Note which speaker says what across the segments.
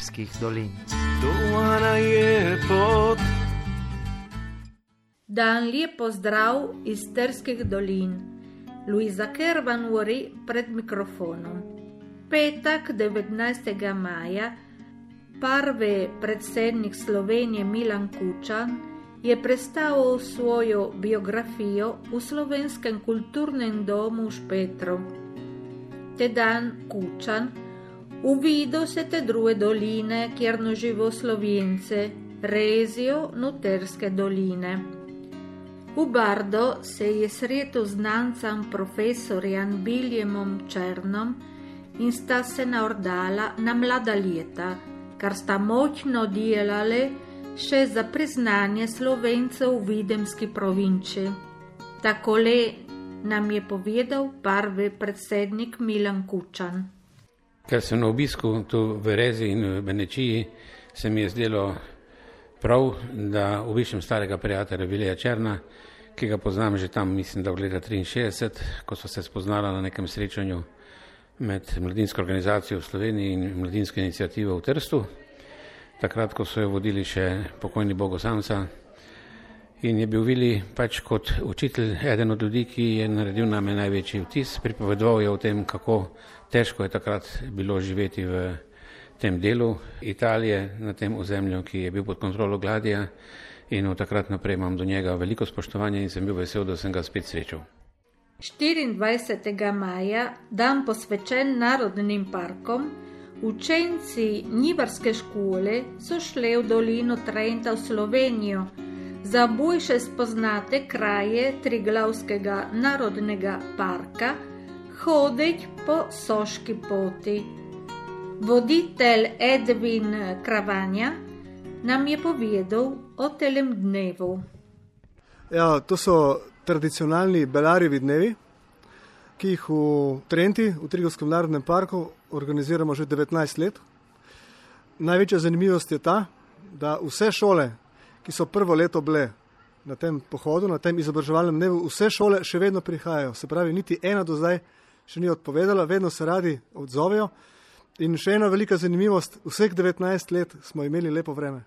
Speaker 1: Terskih dolin.
Speaker 2: Dovana je pot.
Speaker 3: Dan lep pozdrav iz Terskih dolin. Luisa Kervan uri pred mikrofonom. Petek 19. maja, prvi predsednik Slovenije Milan Kučan je predstavil svojo biografijo v slovenskem kulturnem domu v Špetru. Te dan Kučan uvidel se te druge doline, kjer no živo Slovence, rezijo Nuterske doline. V Bardo se je sredo z znancem profesorjem Biljemom Črnom in sta se naordala na mlada leta, kar sta močno delali še za priznanje slovencev v videmski provinči. Takole nam je povedal prvi predsednik Milan Kučan.
Speaker 4: Ker sem na obisku tu v Rezi in v Benečiji, se mi je zdelo prav, da obišem starega prijatelja Vilija Črna, ki ga poznam že tam, mislim, da v leta 63, ko so se spoznala na nekem srečanju med mladinsko organizacijo v Sloveniji in mladinsko inicijativo v Trstu. Takrat, ko so jo vodili še pokojni Bogosamca in je bil Vili pač kot učitelj eden od ljudi, ki je naredil name največji vtis, pripovedoval je o tem, kako težko je takrat bilo živeti v tem delu Italije, na tem ozemlju, ki je bil pod kontrolo Gladija in od takrat naprej imam do njega veliko spoštovanja in sem bil vesel, da sem ga spet srečal.
Speaker 3: 24. maja, dan posvečen narodnim parkom, učenci Nivarske škole so šli v dolino Trenta v Slovenijo, za boljše spoznate kraje Triglavskega narodnega parka, hoditi po soški poti. Voditelj Edwin Kravanja nam je povedal o telem dnevu.
Speaker 5: Ja, to so tradicionalni Belarjevi dnevi, ki jih v Trenti, v Trigovskem narodnem parku, organiziramo že 19 let. Največja zanimivost je ta, da vse šole, ki so prvo leto bile na tem pohodu, na tem izobraževalnem dnevu, vse šole še vedno prihajajo. Se pravi, niti ena do zdaj še ni odpovedala, vedno se radi odzovejo. In še ena velika zanimivost, vseh 19 let smo imeli lepo vreme.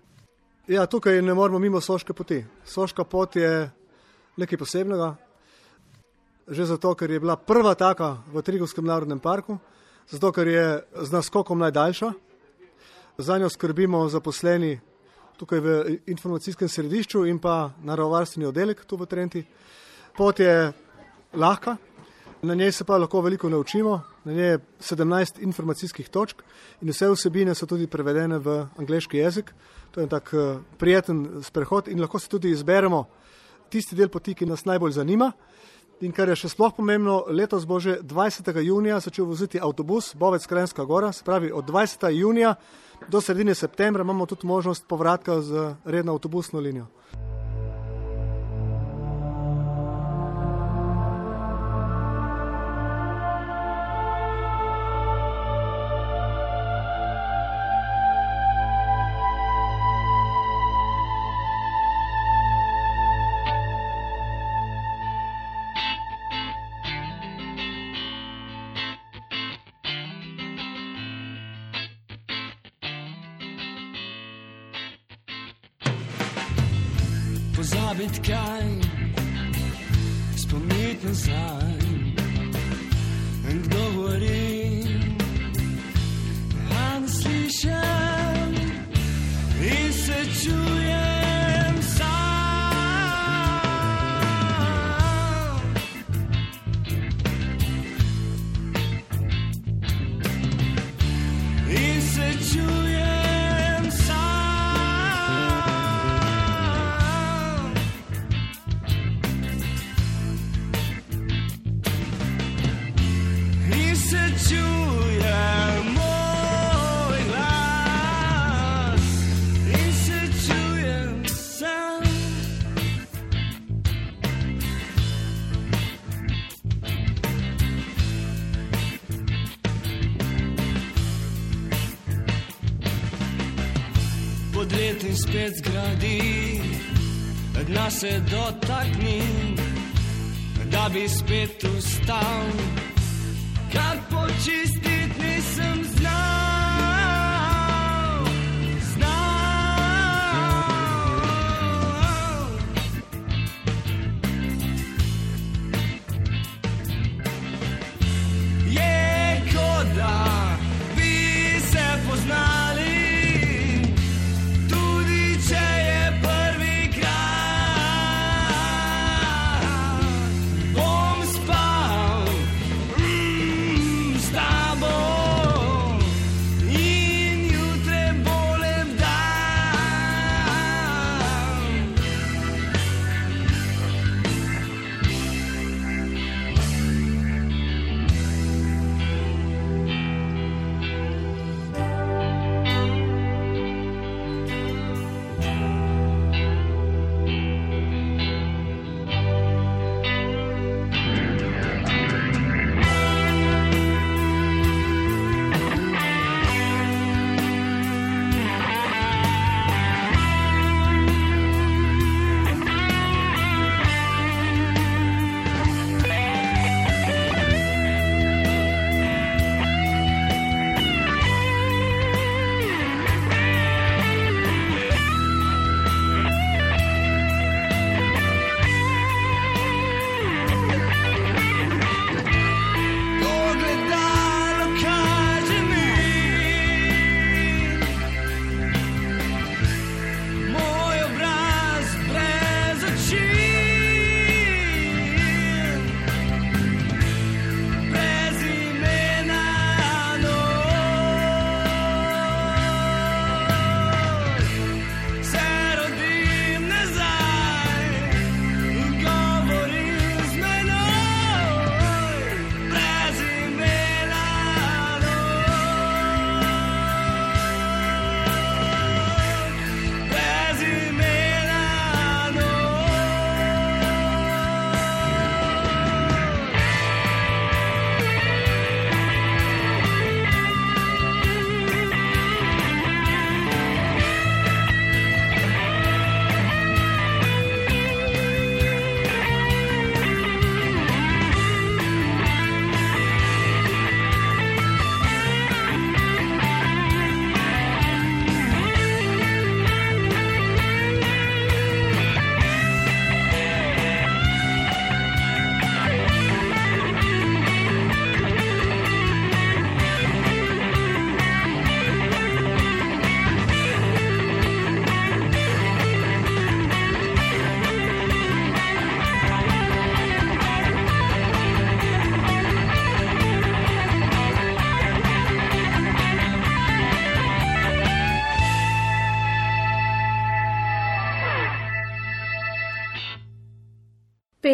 Speaker 5: Ja, tukaj ne moramo mimo Soške poti. Soška pot je nekaj posebnega, že zato, ker je bila prva taka v Trigovskem narodnem parku, zato, ker je z naskokom najdaljša. Za njo skrbimo zaposleni tukaj v informacijskem središču in pa naravovarstveni oddelek tu v Trenti. Pot je lahka, na njej se pa lahko veliko naučimo, na njej je 17 informacijskih točk in vse vsebine so tudi prevedene v angliški jezik. To je tak eh, prijeten sprehod in lahko se tudi izberemo tisti del poti, ki nas najbolj zanima. In kar je še sploh pomembno, letos bo že 20. junija začel voziti avtobus Bovec Krenska gora, se pravi od 20. junija do sredine septembra imamo tudi možnost povratka z redno avtobusno linijo.
Speaker 2: Abendkaj, spomniten saj. Pod letom spet zgradi, dna se dotakni, da bi spet ustal kar počistiti nisem znal.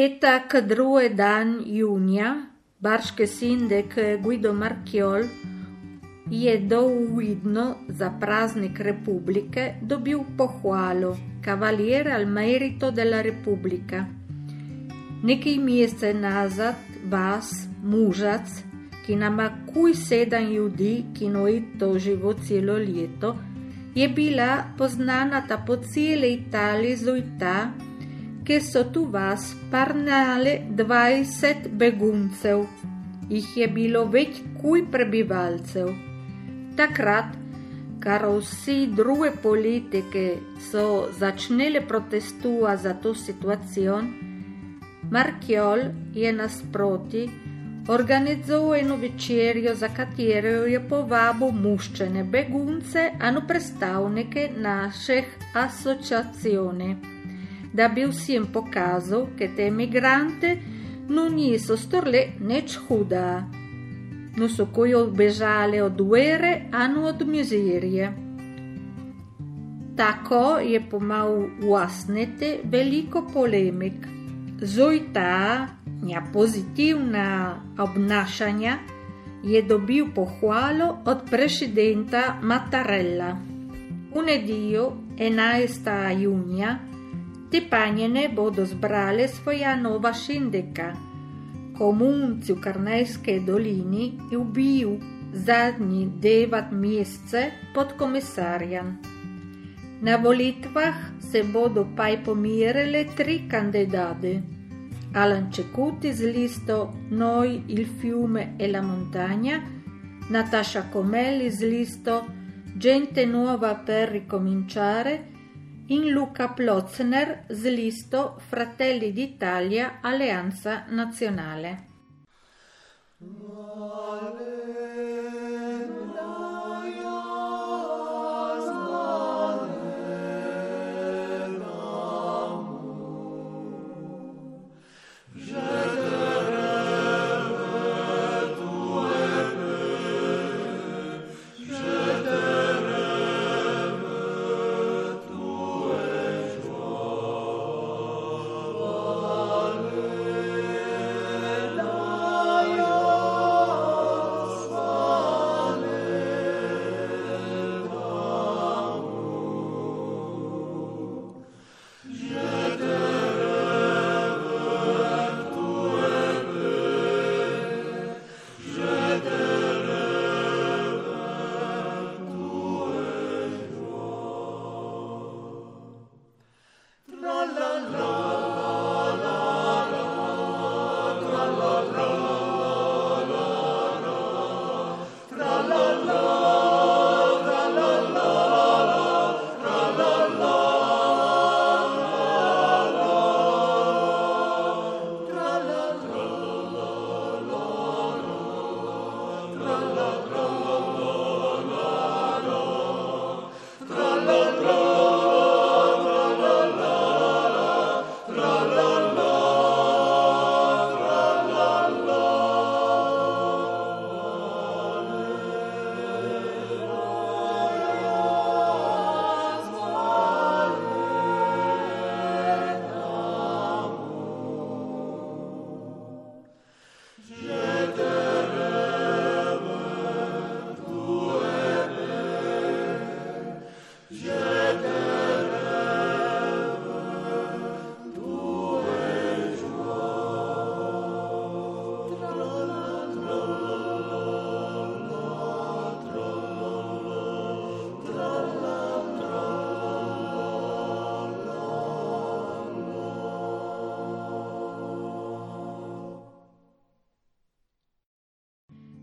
Speaker 3: Petak, drugi dan junija, barški sindek Guido Marchiol je dovidno za praznik republike dobil pohvalo Cavaliere al merito della Repubblica. Nekaj mesecev nazad vas, mužac, ki nama kuj sedem ljudi, ki noji to živo celo leto, je bila poznana ta po celi Italiji zujta, ker so tu vas parnale 20 beguncev. Jih je bilo več kuj prebivalcev. Takrat, kar vsi druge politike so začnele protestua za to situacijo, Markiol je nasproti organizoval eno večerjo, za katero je povabil muščene begunce, anu predstavnike naših asociacijone, da bi vsem pokazal, da te emigrante no niso storili nič huda, no so koji odbežali od vere, anu od mizerije. Tako je pomal uasniti veliko polemik. Zojta, nja pozitivna obnašanja, je dobil pohvalo od prezidenta Mattarella. V nedeljo 11. junija te panjene bodo zbrale svoja nova šindeka. Komunci v Karnajske dolini je ubil zadnji devet mesece pod komisarjem. Na volitvah se bodo paj pomirile tri kandidati. Alan Cecuti z listo Noi il fiume e la montagna, Natascia Comelli z listo Gente nuova per ricominciare, in Luca Plotzner z listo Fratelli d'Italia Alleanza Nazionale.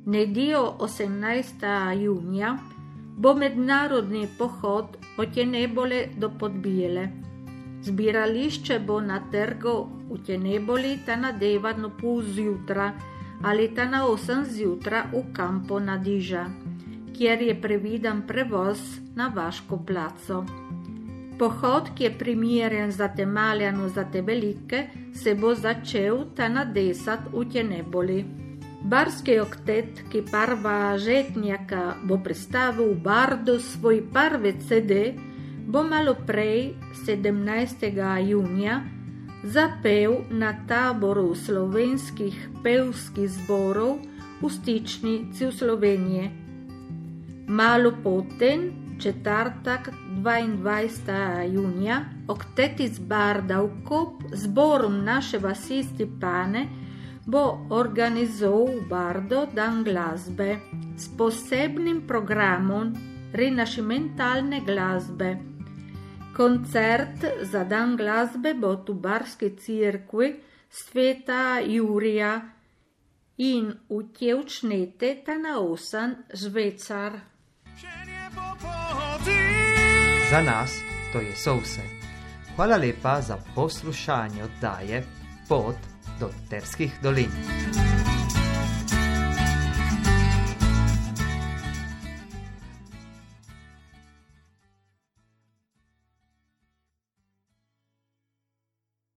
Speaker 3: Nedeljo 18. junija bo mednarodni pohod od Tenebole do Podbijele. Zbirališče bo na trgu v Teneboli ta na 9 no pol zjutra ali ta na 8 zjutra v kampo na Diža, kjer je previden prevoz na Vaško placo. Pohod, ki je primeren za te maljano, za te velike, se bo začel ta na 10 v Teneboli. Barski oktet, ki parva žetnjaka bo predstavil Bardu svoj prvi CD, bo malo prej, 17. junija, zapel na taboru slovenskih pevskih zborov v stičnici v Sloveniji. Malo potem, četrtek 22. junija, oktet izbarda v kop zborom naše vasi Stipane, bo organizoval Bardo dan glasbe s posebnim programom renašimentalne glasbe. Koncert za dan glasbe bo v Barski cirkvi sveta Jurija in v Tjevčnete ta na osan žvecar.
Speaker 1: Za nas to je so vse. Hvala lepa za poslušanje oddaje Pot do Terskih dolin.